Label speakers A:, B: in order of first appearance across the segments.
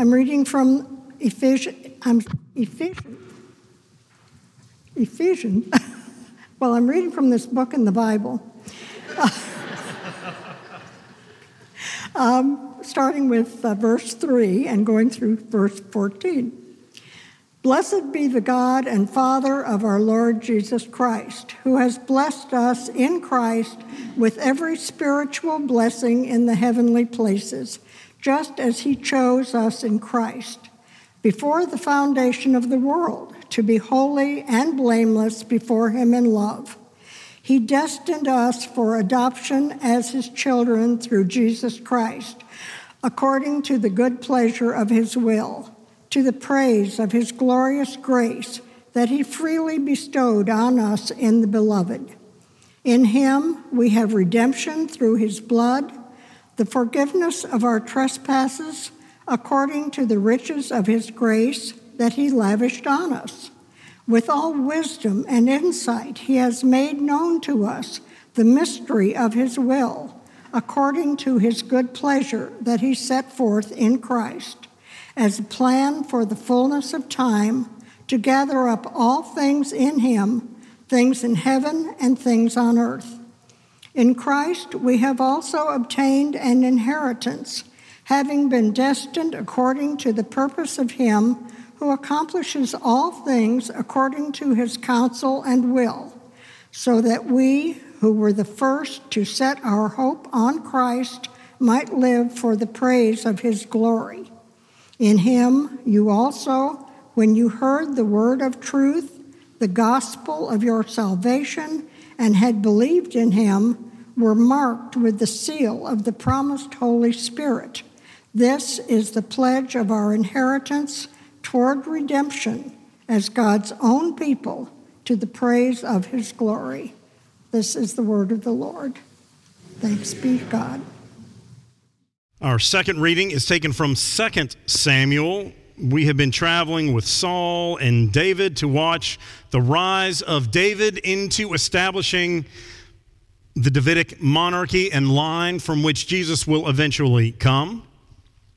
A: I'm reading from Ephesians. Ephesians. Ephesians. well, I'm reading from this book in the Bible. um, starting with uh, verse 3 and going through verse 14. Blessed be the God and Father of our Lord Jesus Christ, who has blessed us in Christ with every spiritual blessing in the heavenly places just as he chose us in Christ before the foundation of the world to be holy and blameless before him in love. He destined us for adoption as his children through Jesus Christ, according to the good pleasure of his will, to the praise of his glorious grace that he freely bestowed on us in the beloved. In him we have redemption through his blood the forgiveness of our trespasses according to the riches of his grace that he lavished on us. With all wisdom and insight, he has made known to us the mystery of his will, according to his good pleasure that he set forth in Christ, as a plan for the fullness of time to gather up all things in him, things in heaven and things on earth. In Christ, we have also obtained an inheritance, having been destined according to the purpose of Him who accomplishes all things according to His counsel and will, so that we, who were the first to set our hope on Christ, might live for the praise of His glory. In Him, you also, when you heard the word of truth, the gospel of your salvation, and had believed in him were marked with the seal of the promised Holy Spirit. This is the pledge of our inheritance toward redemption as God's own people to the praise of his glory. This is the word of the Lord. Thanks be to God.
B: Our second reading is taken from 2 Samuel we have been traveling with Saul and David to watch the rise of David into establishing the Davidic monarchy and line from which Jesus will eventually come.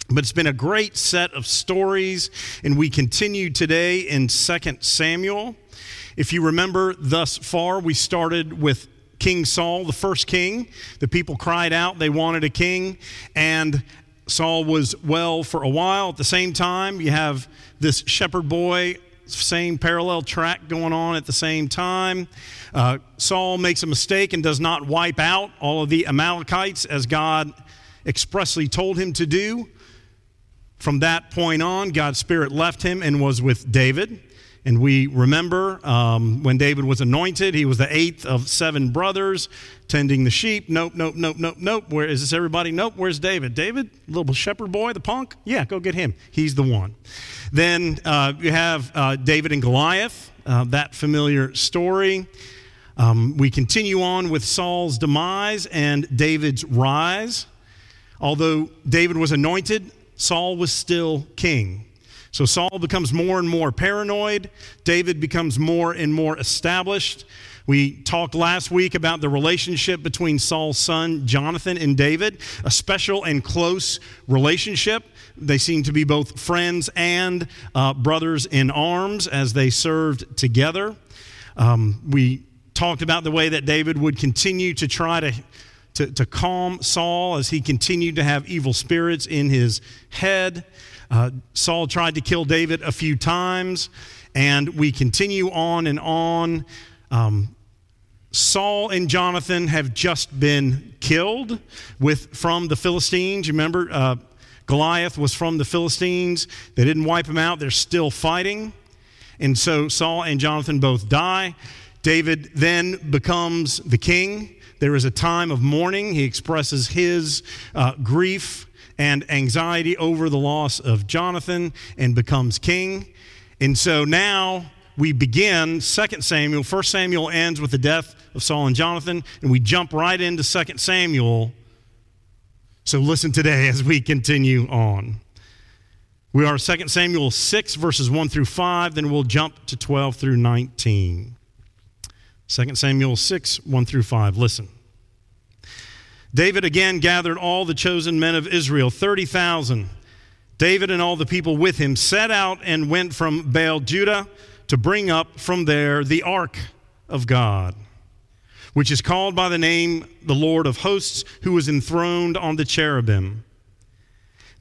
B: But it's been a great set of stories, and we continue today in 2 Samuel. If you remember thus far, we started with King Saul, the first king. The people cried out, they wanted a king, and Saul was well for a while. At the same time, you have this shepherd boy, same parallel track going on at the same time. Uh, Saul makes a mistake and does not wipe out all of the Amalekites as God expressly told him to do. From that point on, God's Spirit left him and was with David. And we remember um, when David was anointed, he was the eighth of seven brothers tending the sheep. Nope, nope, nope, nope, nope. Where is this, everybody? Nope, where's David? David, little shepherd boy, the punk? Yeah, go get him. He's the one. Then uh, you have uh, David and Goliath, uh, that familiar story. Um, we continue on with Saul's demise and David's rise. Although David was anointed, Saul was still king. So Saul becomes more and more paranoid. David becomes more and more established. We talked last week about the relationship between Saul's son Jonathan and David, a special and close relationship. They seem to be both friends and uh, brothers in arms as they served together. Um, we talked about the way that David would continue to try to to, to calm Saul as he continued to have evil spirits in his head. Uh, Saul tried to kill David a few times, and we continue on and on. Um, Saul and Jonathan have just been killed with from the Philistines. You remember, uh, Goliath was from the Philistines. They didn't wipe him out. They're still fighting, and so Saul and Jonathan both die. David then becomes the king. There is a time of mourning. He expresses his uh, grief and anxiety over the loss of Jonathan and becomes king. And so now we begin 2 Samuel. 1 Samuel ends with the death of Saul and Jonathan, and we jump right into 2 Samuel. So listen today as we continue on. We are 2 Samuel 6, verses 1 through 5, then we'll jump to 12 through 19. 2 Samuel 6, 1 through 5. Listen. David again gathered all the chosen men of Israel, 30,000. David and all the people with him set out and went from Baal Judah to bring up from there the ark of God, which is called by the name the Lord of hosts, who was enthroned on the cherubim.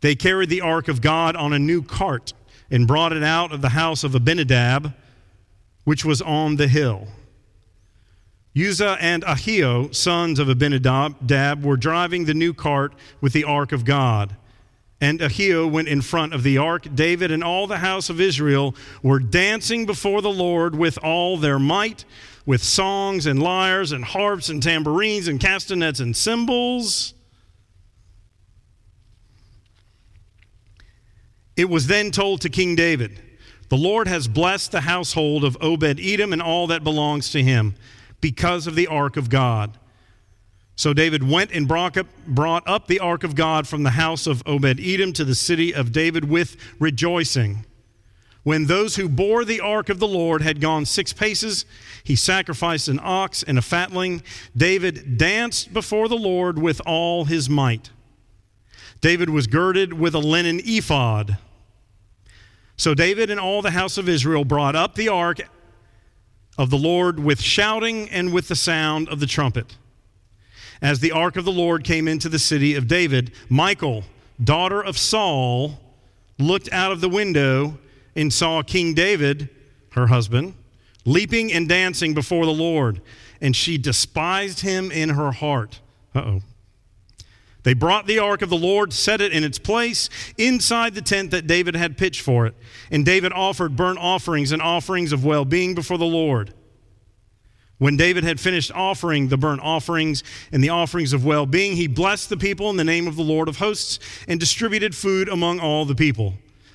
B: They carried the ark of God on a new cart and brought it out of the house of Abinadab, which was on the hill. Uzzah and Ahio, sons of Abinadab, were driving the new cart with the ark of God. And Ahio went in front of the ark. David and all the house of Israel were dancing before the Lord with all their might, with songs and lyres and harps and tambourines and castanets and cymbals. It was then told to King David, The Lord has blessed the household of Obed Edom and all that belongs to him because of the ark of God. So David went and brought up, the ark of God from the house of Obed Edom to the city of David with rejoicing. When those who bore the ark of the Lord had gone six paces, he sacrificed an ox and a fatling. David danced before the Lord with all his might. David was girded with a linen ephod. So David and all the house of Israel brought up the ark of the Lord with shouting and with the sound of the trumpet. As the ark of the Lord came into the city of David, Michal, daughter of Saul, looked out of the window and saw King David, her husband, leaping and dancing before the Lord, and she despised him in her heart. Uh oh. They brought the ark of the Lord, set it in its place inside the tent that David had pitched for it. And David offered burnt offerings and offerings of well being before the Lord. When David had finished offering the burnt offerings and the offerings of well being, he blessed the people in the name of the Lord of hosts and distributed food among all the people.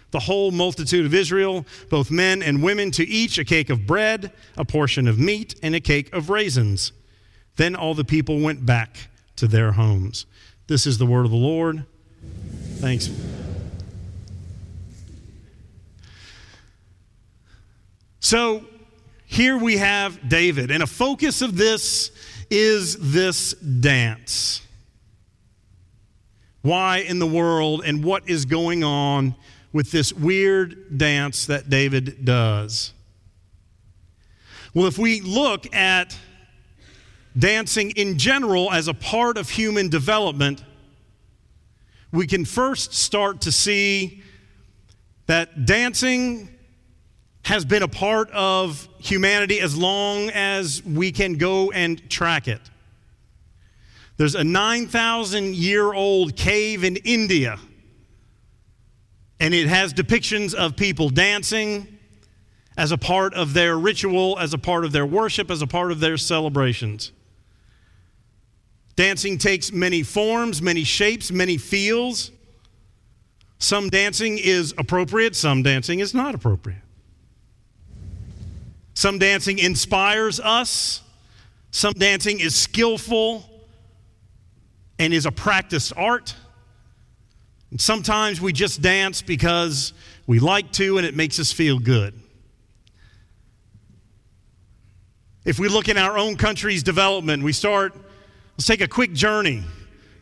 B: The whole multitude of Israel, both men and women, to each a cake of bread, a portion of meat, and a cake of raisins. Then all the people went back to their homes. This is the word of the Lord. Thanks. So here we have David, and a focus of this is this dance. Why in the world and what is going on with this weird dance that David does? Well, if we look at dancing in general as a part of human development, we can first start to see that dancing has been a part of humanity as long as we can go and track it. There's a 9,000 year old cave in India, and it has depictions of people dancing as a part of their ritual, as a part of their worship, as a part of their celebrations. Dancing takes many forms, many shapes, many feels. Some dancing is appropriate, some dancing is not appropriate. Some dancing inspires us, some dancing is skillful and is a practiced art. And sometimes we just dance because we like to and it makes us feel good. If we look in our own country's development, we start Let's take a quick journey.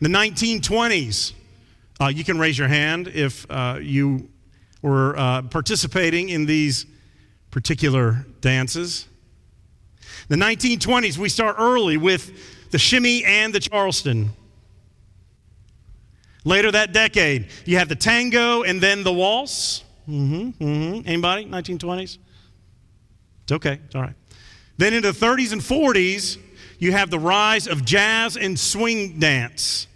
B: The 1920s. Uh, you can raise your hand if uh, you were uh, participating in these particular dances. The 1920s, we start early with the shimmy and the Charleston. Later that decade, you have the tango and then the waltz. Mm-hmm, mm-hmm. Anybody? 1920s? It's okay. It's all right. Then in the 30s and 40s, you have the rise of jazz and swing dance.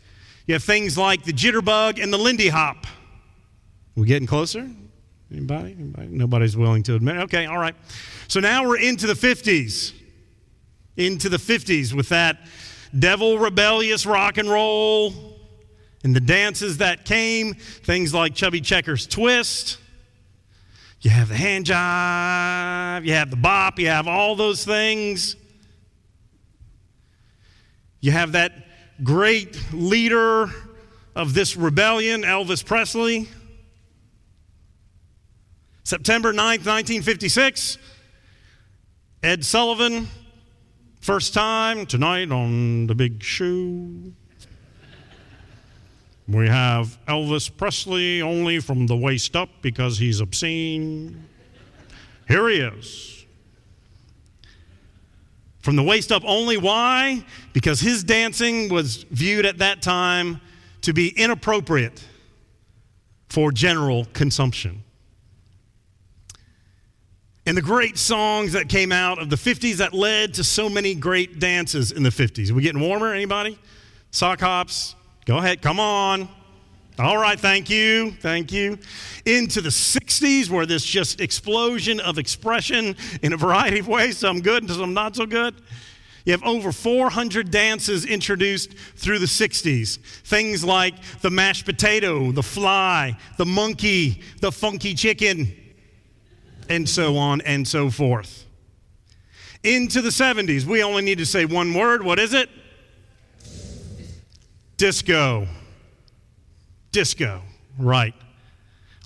B: You have things like the jitterbug and the Lindy Hop. We getting closer? Anybody? Anybody? Nobody's willing to admit. Okay, all right. So now we're into the 50s. into the 50s with that devil rebellious rock and roll and the dances that came, things like Chubby Checker's Twist. You have the hand jive, you have the bop, you have all those things. You have that great leader of this rebellion, Elvis Presley. September 9th, 1956, Ed Sullivan, first time tonight on The Big Show. We have Elvis Presley only from the waist up because he's obscene. Here he is. From the waist up only. Why? Because his dancing was viewed at that time to be inappropriate for general consumption. And the great songs that came out of the 50s that led to so many great dances in the 50s. Are we getting warmer? Anybody? Sock hops? Go ahead. Come on. All right, thank you, thank you. Into the 60s, where this just explosion of expression in a variety of ways, some good and some not so good. You have over 400 dances introduced through the 60s. Things like the mashed potato, the fly, the monkey, the funky chicken, and so on and so forth. Into the 70s, we only need to say one word. What is it? Disco. Disco, right.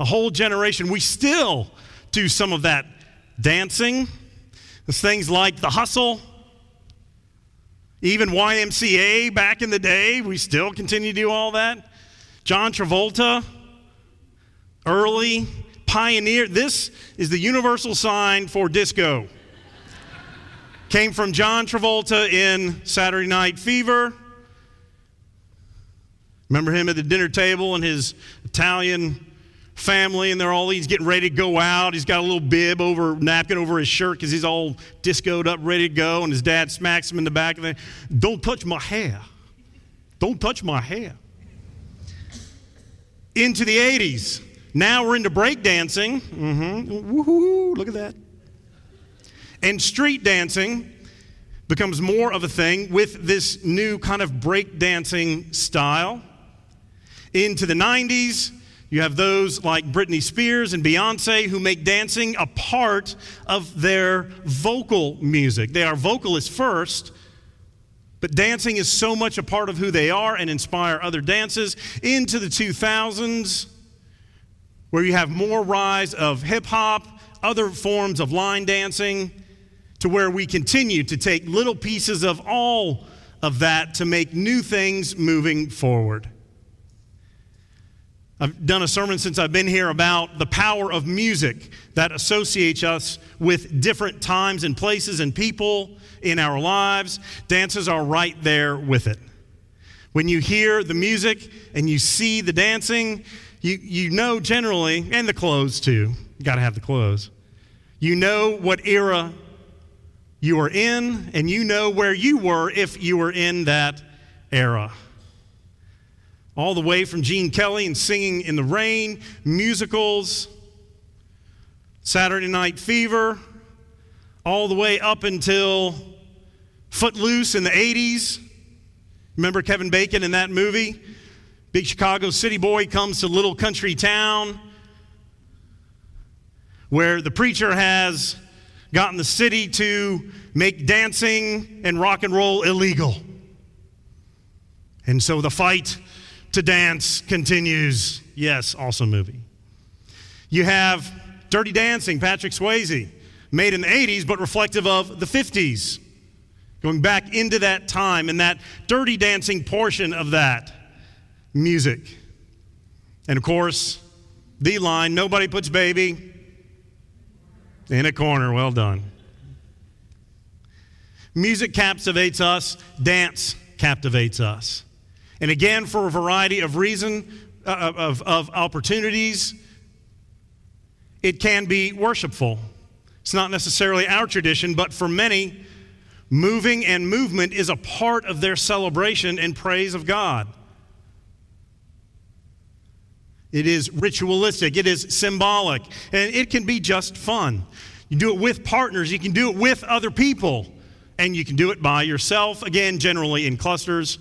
B: A whole generation. We still do some of that dancing. There's things like the hustle, even YMCA back in the day. We still continue to do all that. John Travolta, early pioneer. This is the universal sign for disco. Came from John Travolta in Saturday Night Fever. Remember him at the dinner table and his Italian family, and they're all he's getting ready to go out. He's got a little bib over napkin over his shirt because he's all discoed up, ready to go. And his dad smacks him in the back and "Don't touch my hair! Don't touch my hair!" Into the '80s. Now we're into breakdancing. Mm-hmm. Woohoo! Look at that. And street dancing becomes more of a thing with this new kind of breakdancing style. Into the 90s, you have those like Britney Spears and Beyonce who make dancing a part of their vocal music. They are vocalists first, but dancing is so much a part of who they are and inspire other dances. Into the 2000s, where you have more rise of hip hop, other forms of line dancing, to where we continue to take little pieces of all of that to make new things moving forward. I've done a sermon since I've been here about the power of music that associates us with different times and places and people in our lives. Dances are right there with it. When you hear the music and you see the dancing, you, you know generally, and the clothes too, you got to have the clothes. You know what era you are in, and you know where you were if you were in that era all the way from Gene Kelly and Singing in the Rain, musicals, Saturday Night Fever, all the way up until Footloose in the 80s. Remember Kevin Bacon in that movie? Big Chicago city boy comes to little country town where the preacher has gotten the city to make dancing and rock and roll illegal. And so the fight to Dance continues. Yes, awesome movie. You have Dirty Dancing, Patrick Swayze, made in the 80s but reflective of the 50s. Going back into that time and that dirty dancing portion of that music. And of course, the line nobody puts baby in a corner. Well done. Music captivates us, dance captivates us. And again, for a variety of reason, uh, of, of opportunities, it can be worshipful. It's not necessarily our tradition, but for many, moving and movement is a part of their celebration and praise of God. It is ritualistic, it is symbolic, and it can be just fun. You do it with partners, you can do it with other people and you can do it by yourself, again, generally in clusters.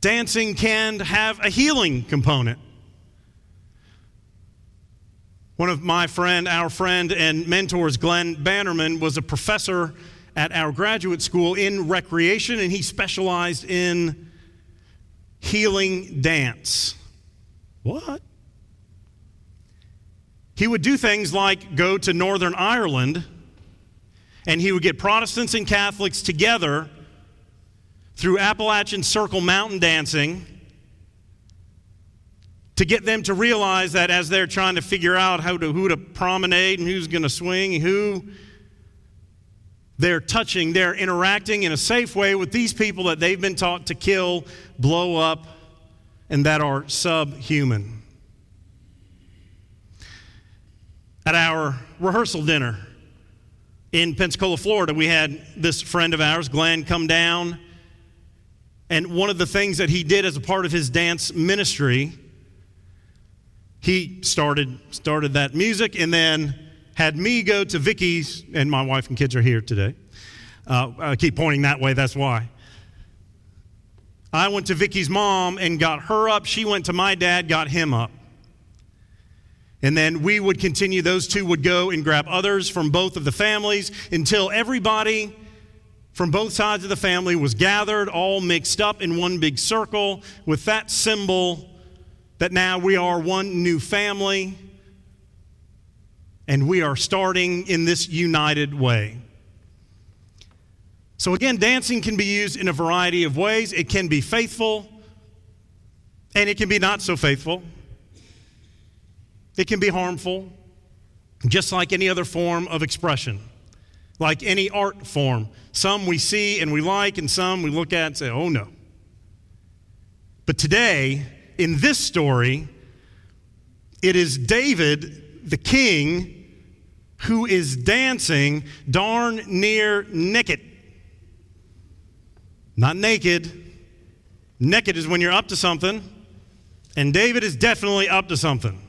B: Dancing can have a healing component. One of my friend, our friend and mentors, Glenn Bannerman, was a professor at our graduate school in recreation, and he specialized in healing dance. What? He would do things like go to Northern Ireland and he would get Protestants and Catholics together through Appalachian Circle mountain dancing to get them to realize that as they're trying to figure out how to, who to promenade and who's going to swing, who they're touching, they're interacting in a safe way with these people that they've been taught to kill, blow up, and that are subhuman. At our rehearsal dinner in Pensacola, Florida, we had this friend of ours, Glenn, come down. And one of the things that he did as a part of his dance ministry he started started that music and then had me go to Vicky's, and my wife and kids are here today. Uh, I keep pointing that way, that's why. I went to Vicky's mom and got her up. She went to my dad, got him up. And then we would continue, those two would go and grab others from both of the families until everybody from both sides of the family was gathered, all mixed up in one big circle with that symbol that now we are one new family and we are starting in this united way. So, again, dancing can be used in a variety of ways. It can be faithful, and it can be not so faithful. It can be harmful, just like any other form of expression, like any art form. Some we see and we like, and some we look at and say, oh no. But today, in this story, it is David, the king, who is dancing darn near naked. Not naked. Naked is when you're up to something, and David is definitely up to something.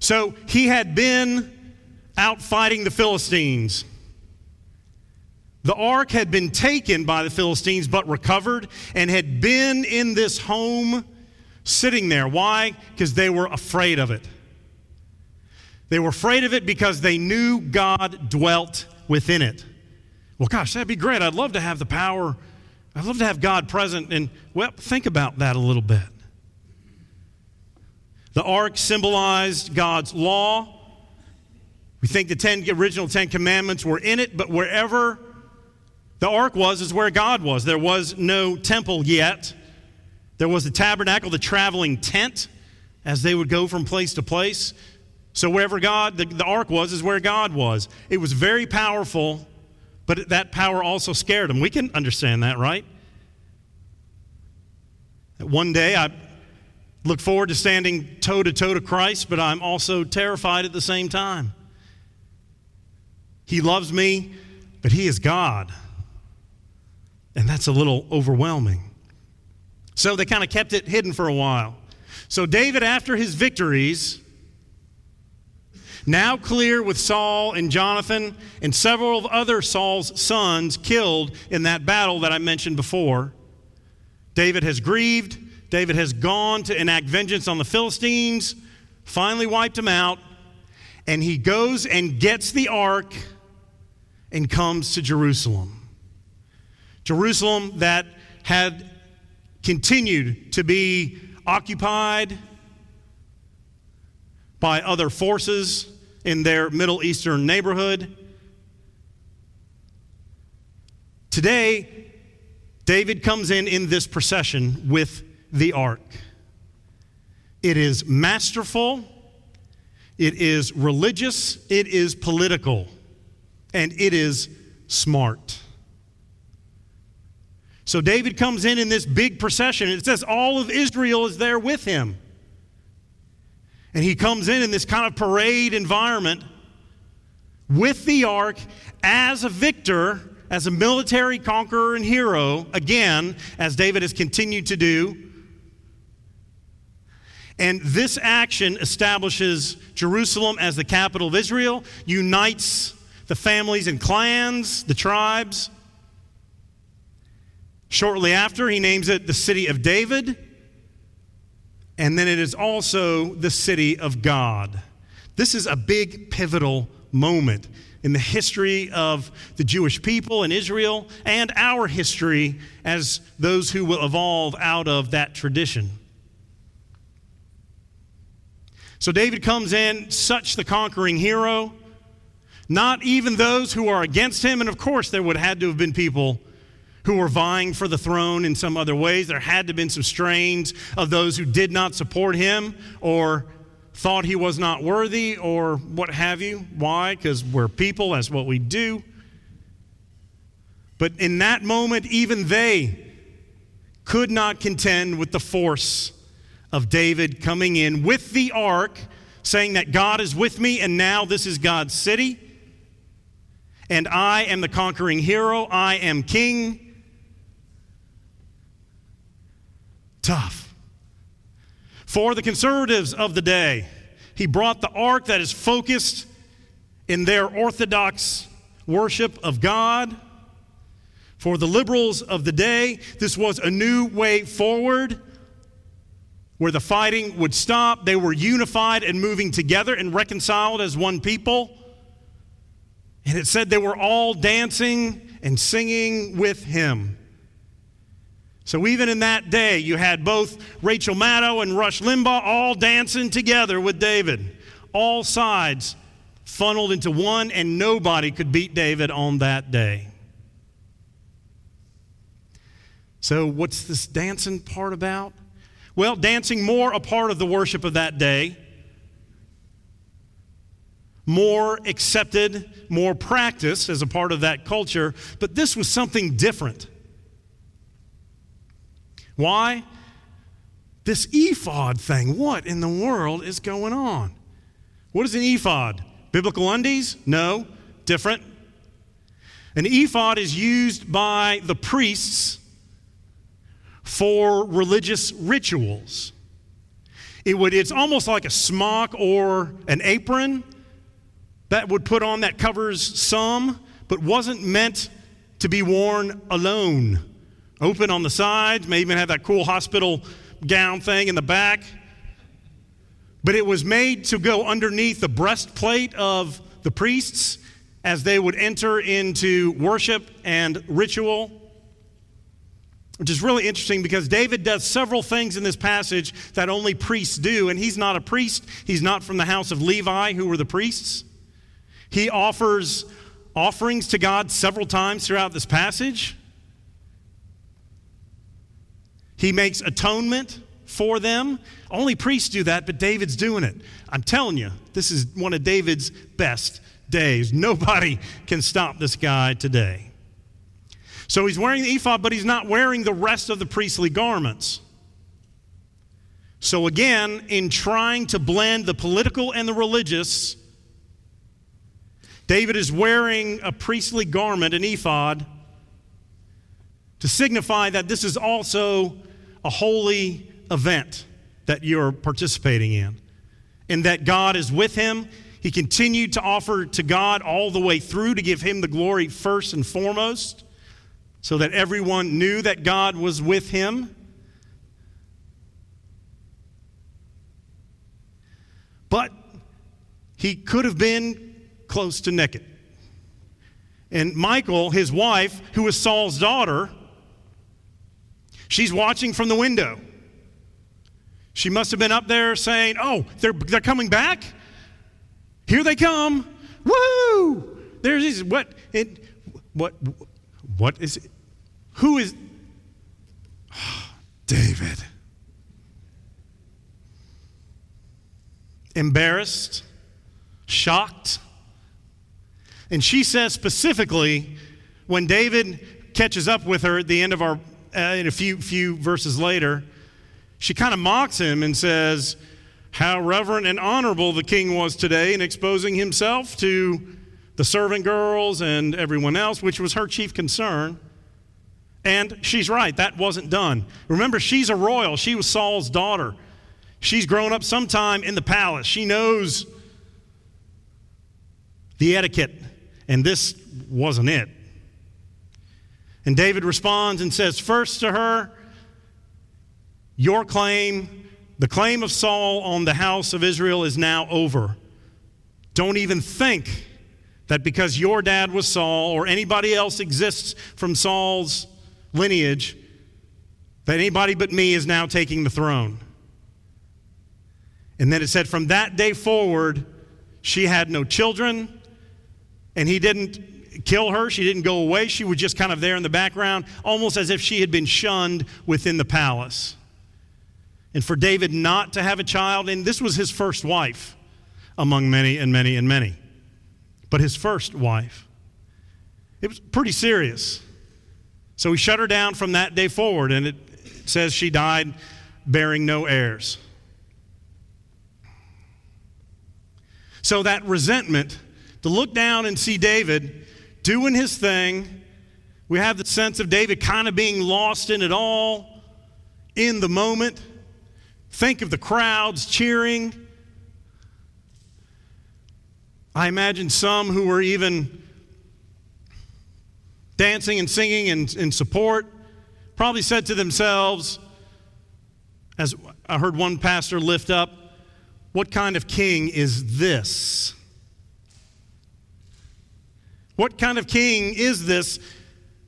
B: So he had been out fighting the Philistines. The ark had been taken by the Philistines but recovered and had been in this home sitting there. Why? Because they were afraid of it. They were afraid of it because they knew God dwelt within it. Well, gosh, that'd be great. I'd love to have the power. I'd love to have God present. And, well, think about that a little bit. The ark symbolized God's law. We think the ten, original Ten Commandments were in it, but wherever the ark was is where God was. There was no temple yet. There was the tabernacle, the traveling tent, as they would go from place to place. So wherever God, the, the ark was, is where God was. It was very powerful, but that power also scared them. We can understand that, right? One day I look forward to standing toe to toe to Christ, but I'm also terrified at the same time. He loves me, but He is God. And that's a little overwhelming. So they kind of kept it hidden for a while. So David, after his victories, now clear with Saul and Jonathan and several of other Saul's sons killed in that battle that I mentioned before, David has grieved. David has gone to enact vengeance on the Philistines, finally wiped them out, and he goes and gets the ark and comes to Jerusalem. Jerusalem that had continued to be occupied by other forces in their Middle Eastern neighborhood. Today, David comes in in this procession with the ark. It is masterful, it is religious, it is political, and it is smart. So David comes in in this big procession. It says all of Israel is there with him. And he comes in in this kind of parade environment with the ark as a victor, as a military conqueror and hero, again, as David has continued to do. And this action establishes Jerusalem as the capital of Israel, unites the families and clans, the tribes. Shortly after, he names it the city of David. And then it is also the city of God. This is a big pivotal moment in the history of the Jewish people in Israel and our history as those who will evolve out of that tradition. So David comes in, such the conquering hero, not even those who are against him. And of course, there would have had to have been people who were vying for the throne in some other ways. There had to have been some strains of those who did not support him or thought he was not worthy or what have you. Why? Because we're people, that's what we do. But in that moment, even they could not contend with the force of David coming in with the ark, saying that God is with me and now this is God's city. And I am the conquering hero, I am king. Tough. For the conservatives of the day, he brought the ark that is focused in their orthodox worship of God. For the liberals of the day, this was a new way forward where the fighting would stop. They were unified and moving together and reconciled as one people. And it said they were all dancing and singing with him. So even in that day, you had both Rachel Maddow and Rush Limbaugh all dancing together with David. All sides funneled into one, and nobody could beat David on that day. So, what's this dancing part about? Well, dancing more a part of the worship of that day, more accepted, more practiced as a part of that culture, but this was something different. Why? This ephod thing. What in the world is going on? What is an ephod? Biblical undies? No, different. An ephod is used by the priests for religious rituals. It would, it's almost like a smock or an apron that would put on that covers some, but wasn't meant to be worn alone. Open on the sides, may even have that cool hospital gown thing in the back. But it was made to go underneath the breastplate of the priests as they would enter into worship and ritual which is really interesting because David does several things in this passage that only priests do, and he's not a priest. He's not from the house of Levi, who were the priests. He offers offerings to God several times throughout this passage. He makes atonement for them. Only priests do that, but David's doing it. I'm telling you, this is one of David's best days. Nobody can stop this guy today. So he's wearing the ephod, but he's not wearing the rest of the priestly garments. So again, in trying to blend the political and the religious, David is wearing a priestly garment, an ephod, to signify that this is also a holy event that you're participating in, and that God is with him. He continued to offer to God all the way through to give him the glory first and foremost so that everyone knew that God was with him. But he could have been close to naked. And Michal, his wife, who was Saul's daughter, she's watching from the window. She must have been up there saying, Oh, they're, they're coming back? Here they come. Woo! There's what it, what what is it? Who is David? Embarrassed, shocked. And she says specifically, when David catches up with her at the end of our, uh, in a few, few verses later, she kind of mocks him and says, How reverent and honorable the king was today in exposing himself to the servant girls and everyone else, which was her chief concern. And she's right, that wasn't done. Remember, she's a royal, she was Saul's daughter. She's grown up sometime in the palace. She knows the etiquette, and this wasn't it. And David responds and says, First to her, your claim, the claim of Saul on the house of Israel is now over. Don't even think that because your dad was Saul or anybody else exists from Saul's lineage, that anybody but me is now taking the throne. And then it said, from that day forward, she had no children, and he didn't kill her. She didn't go away. She was just kind of there in the background, almost as if she had been shunned within the palace. And for David not to have a child, and this was his first wife among many and many and many but his first wife. It was pretty serious. So he shut her down from that day forward, and it says she died bearing no heirs. So that resentment, to look down and see David doing his thing, we have the sense of David kind of being lost in it all in the moment. Think of the crowds cheering I imagine some who were even dancing and singing in, in support probably said to themselves, as I heard one pastor lift up, what kind of king is this? What kind of king is this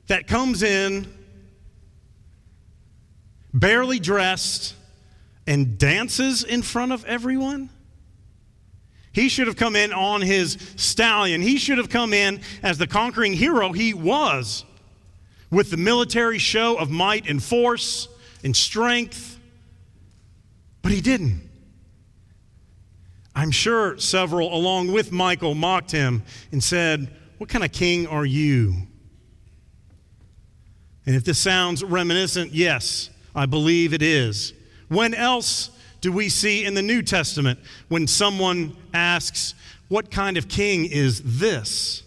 B: that comes in barely dressed and dances in front of everyone? He should have come in on his stallion. He should have come in as the conquering hero he was, with the military show of might and force and strength. But he didn't. I'm sure several, along with Michal, mocked him and said, What kind of king are you? And if this sounds reminiscent, yes, I believe it is. When else do we see in the New Testament when someone asks, What kind of king is this?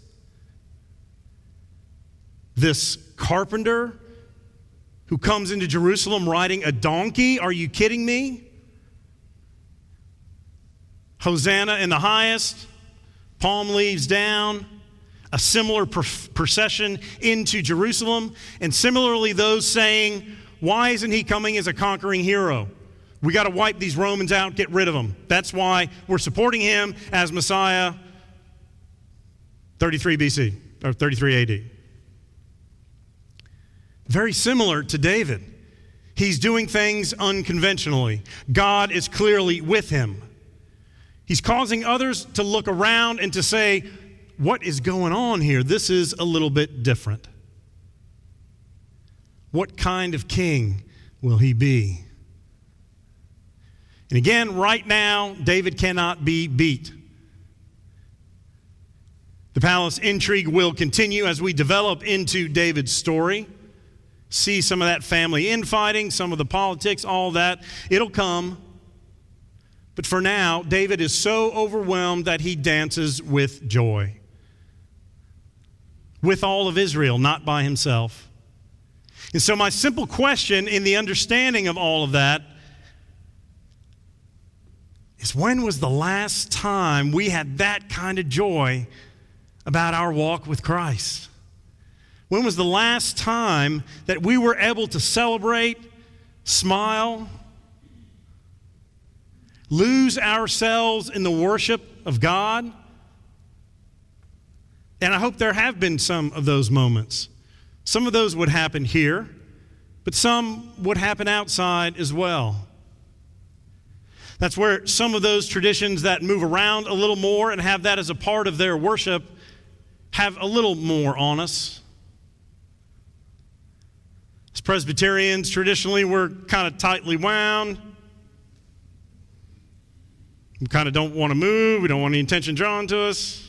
B: This carpenter who comes into Jerusalem riding a donkey? Are you kidding me? Hosanna in the highest, palm leaves down, a similar procession into Jerusalem, and similarly, those saying, Why isn't he coming as a conquering hero? We got to wipe these Romans out, get rid of them. That's why we're supporting him as Messiah 33 BC or 33 AD. Very similar to David. He's doing things unconventionally. God is clearly with him. He's causing others to look around and to say, What is going on here? This is a little bit different. What kind of king will he be? And again, right now, David cannot be beat. The palace intrigue will continue as we develop into David's story. See some of that family infighting, some of the politics, all that. It'll come. But for now, David is so overwhelmed that he dances with joy. With all of Israel, not by himself. And so, my simple question in the understanding of all of that is when was the last time we had that kind of joy about our walk with Christ? When was the last time that we were able to celebrate, smile, lose ourselves in the worship of God? And I hope there have been some of those moments. Some of those would happen here, but some would happen outside as well. That's where some of those traditions that move around a little more and have that as a part of their worship have a little more on us. As Presbyterians, traditionally, we're kind of tightly wound. We kind of don't want to move. We don't want any attention drawn to us.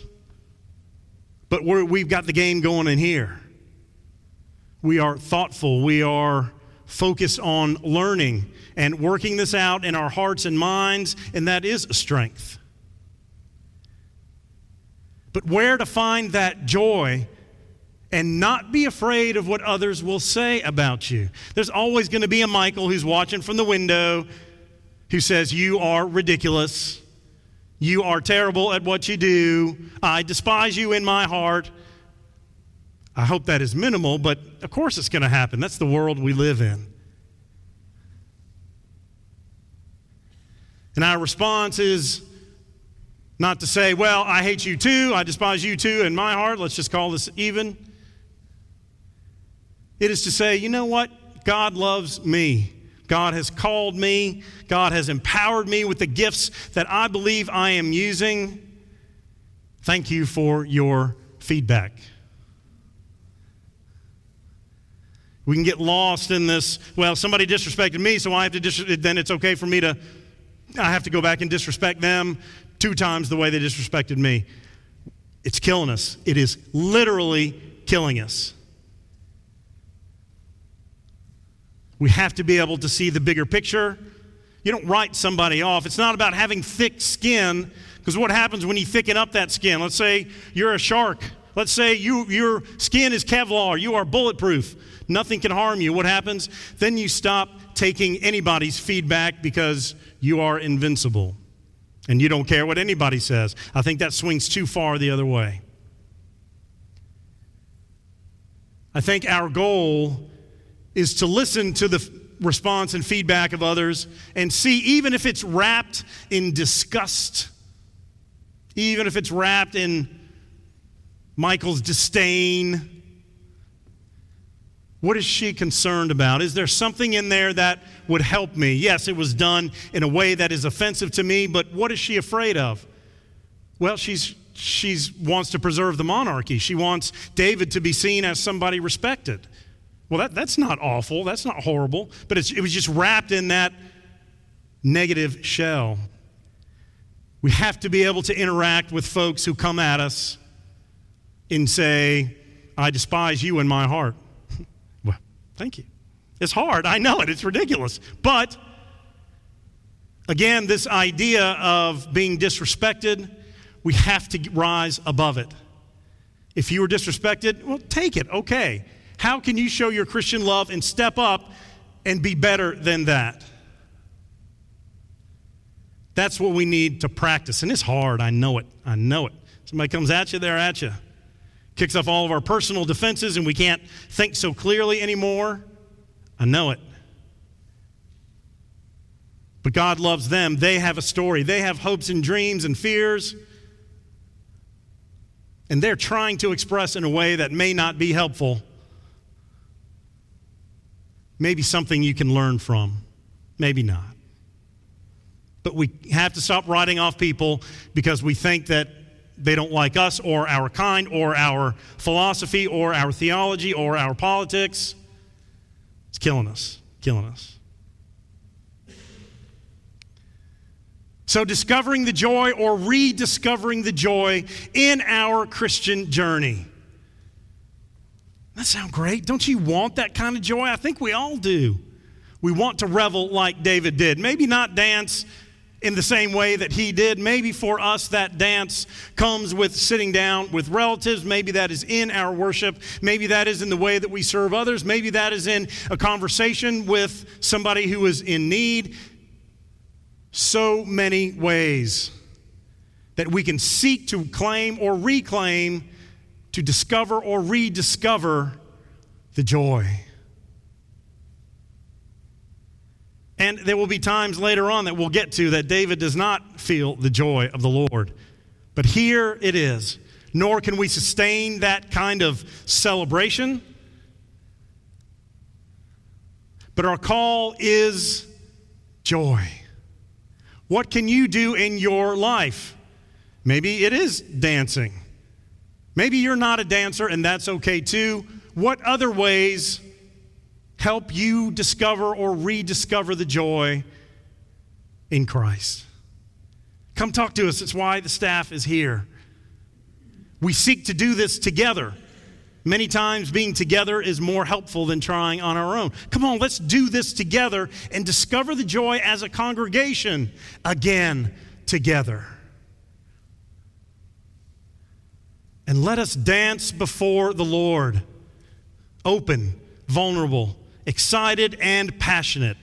B: But we have got the game going in here. We are thoughtful. We are focused on learning and working this out in our hearts and minds, and that is a strength. But where to find that joy and not be afraid of what others will say about you? There's always going to be a Michal who's watching from the window who says, You are ridiculous. You are terrible at what you do. I despise you in my heart. I hope that is minimal, but of course it's going to happen. That's the world we live in. And our response is not to say, Well, I hate you too. I despise you too in my heart. Let's just call this even. It is to say, You know what? God loves me. God has called me. God has empowered me with the gifts that I believe I am using. Thank you for your feedback. We can get lost in this, well, somebody disrespected me, so I have to dis- then it's okay for me to I have to go back and disrespect them two times the way they disrespected me. It's killing us. It is literally killing us. We have to be able to see the bigger picture. You don't write somebody off. It's not about having thick skin, because what happens when you thicken up that skin? Let's say you're a shark. Let's say you, your skin is Kevlar. You are bulletproof. Nothing can harm you. What happens? Then you stop taking anybody's feedback because you are invincible and you don't care what anybody says. I think that swings too far the other way. I think our goal is to listen to the response and feedback of others and see, even if it's wrapped in disgust, even if it's wrapped in Michal's disdain. What is she concerned about? Is there something in there that would help me? Yes, it was done in a way that is offensive to me, but what is she afraid of? Well, she's she wants to preserve the monarchy. She wants David to be seen as somebody respected. Well, that, that's not awful. That's not horrible. But it was just wrapped in that negative shell. We have to be able to interact with folks who come at us and say, I despise you in my heart. well, thank you. It's hard. I know it. It's ridiculous. But again, this idea of being disrespected, we have to rise above it. If you were disrespected, well, take it. Okay. How can you show your Christian love and step up and be better than that? That's what we need to practice. And it's hard. I know it. I know it. Somebody comes at you, they're at you. Kicks off all of our personal defenses, and we can't think so clearly anymore. I know it. But God loves them. They have a story, they have hopes and dreams and fears. And they're trying to express in a way that may not be helpful maybe something you can learn from, maybe not. But we have to stop writing off people because we think that they don't like us or our kind or our philosophy or our theology or our politics. It's killing us, killing us. So, discovering the joy or rediscovering the joy in our Christian journey. That sounds great. Don't you want that kind of joy? I think we all do. We want to revel like David did. Maybe not dance in the same way that he did. Maybe for us, that dance comes with sitting down with relatives. Maybe that is in our worship. Maybe that is in the way that we serve others. Maybe that is in a conversation with somebody who is in need. So many ways that we can seek to claim or reclaim to discover or rediscover the joy. And there will be times later on that we'll get to that David does not feel the joy of the Lord. But here it is. Nor can we sustain that kind of celebration. But our call is joy. What can you do in your life? Maybe it is dancing. Maybe you're not a dancer, and that's okay too. What other ways help you discover or rediscover the joy in Christ? Come talk to us. It's why the staff is here. We seek to do this together. Many times, being together is more helpful than trying on our own. Come on, let's do this together and discover the joy as a congregation again together. And let us dance before the Lord, open, vulnerable, excited, and passionate.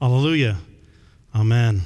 B: Hallelujah. Amen.